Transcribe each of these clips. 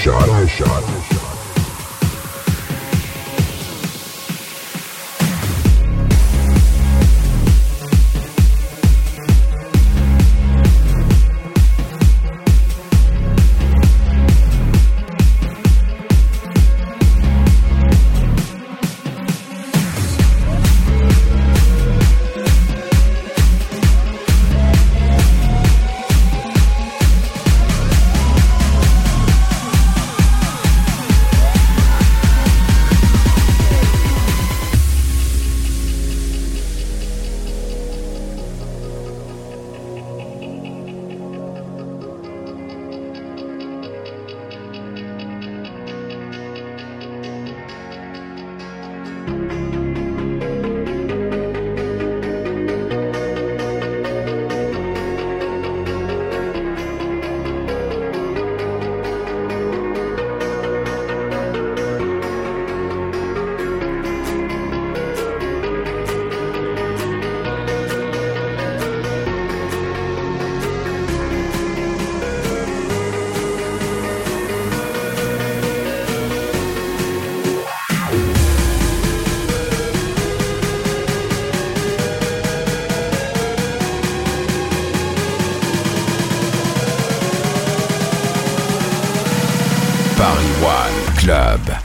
shot, I shot. Paris One Club.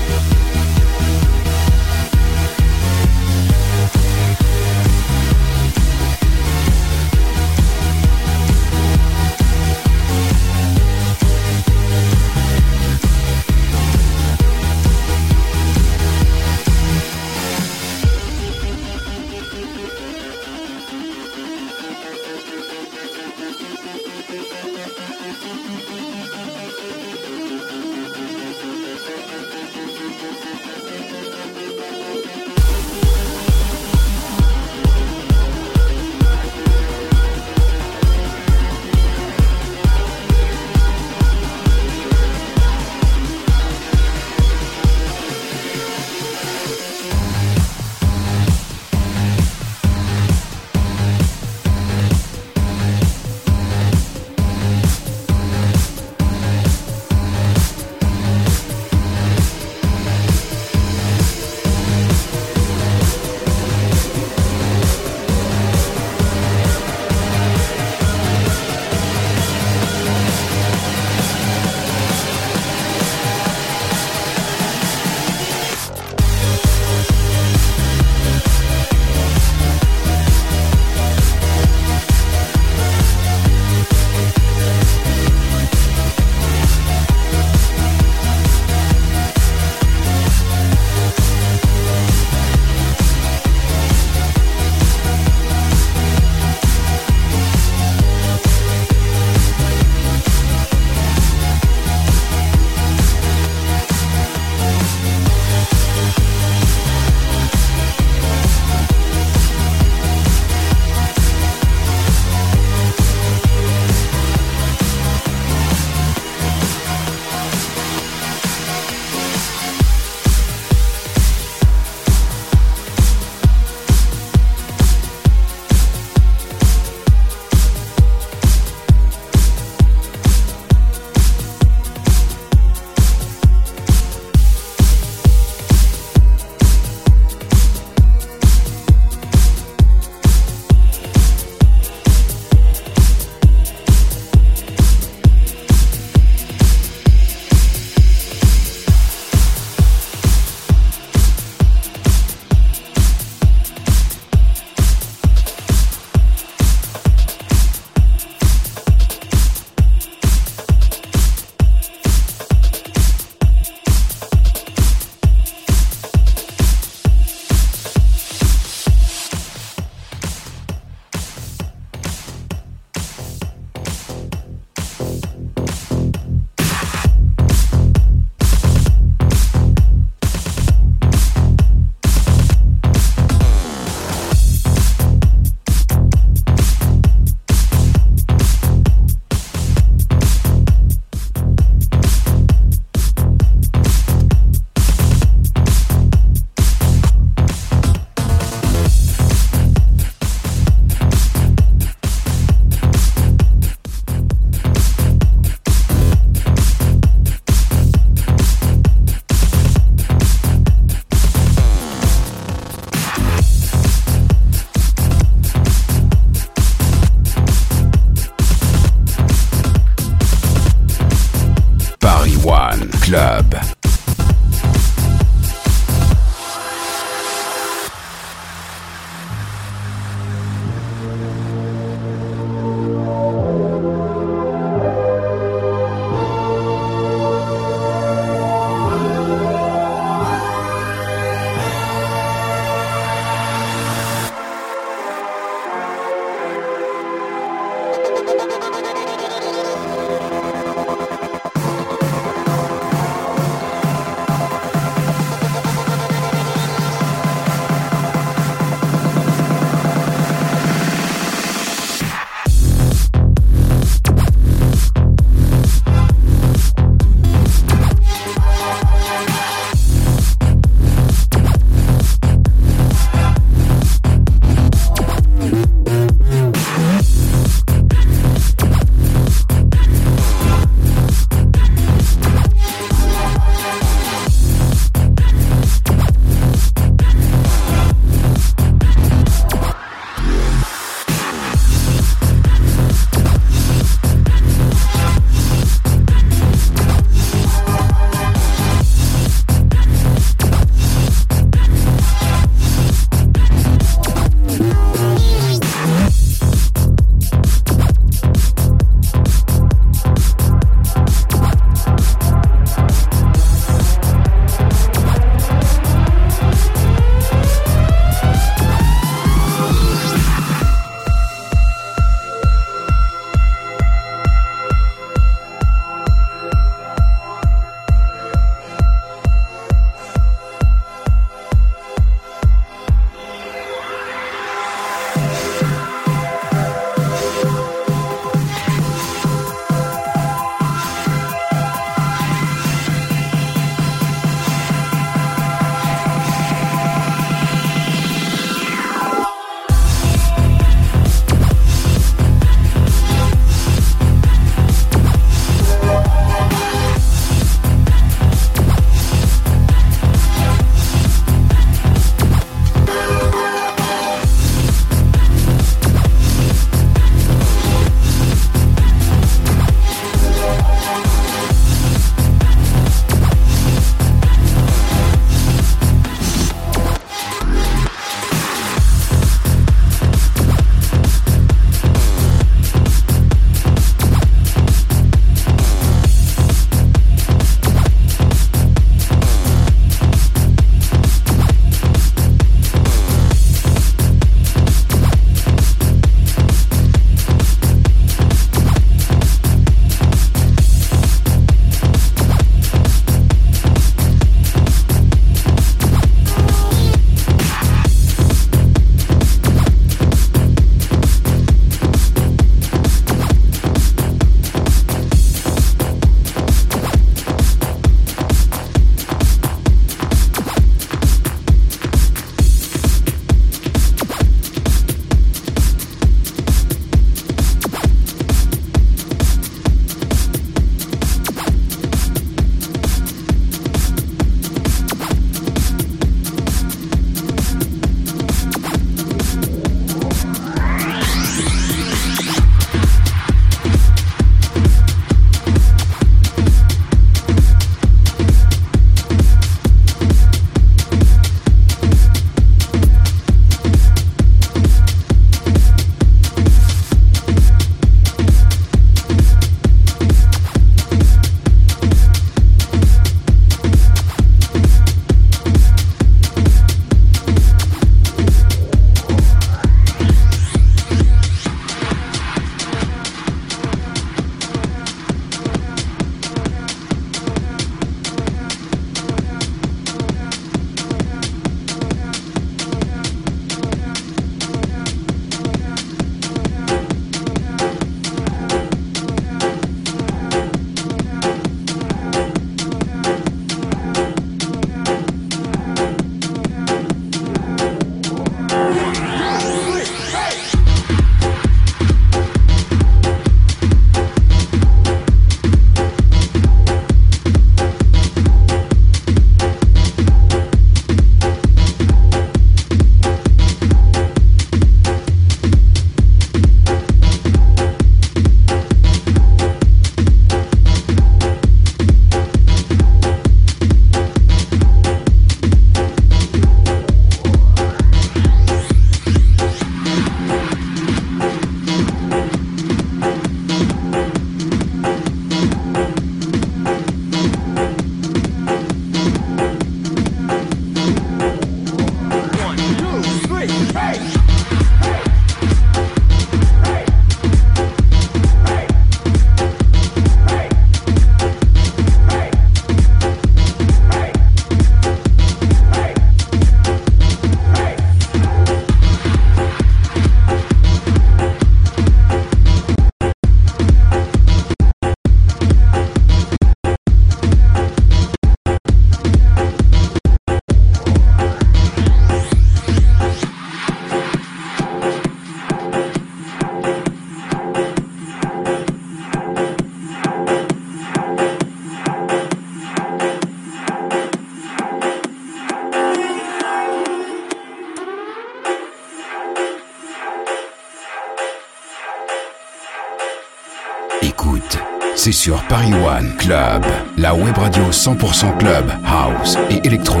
Club, la web radio 100% club, house et électro.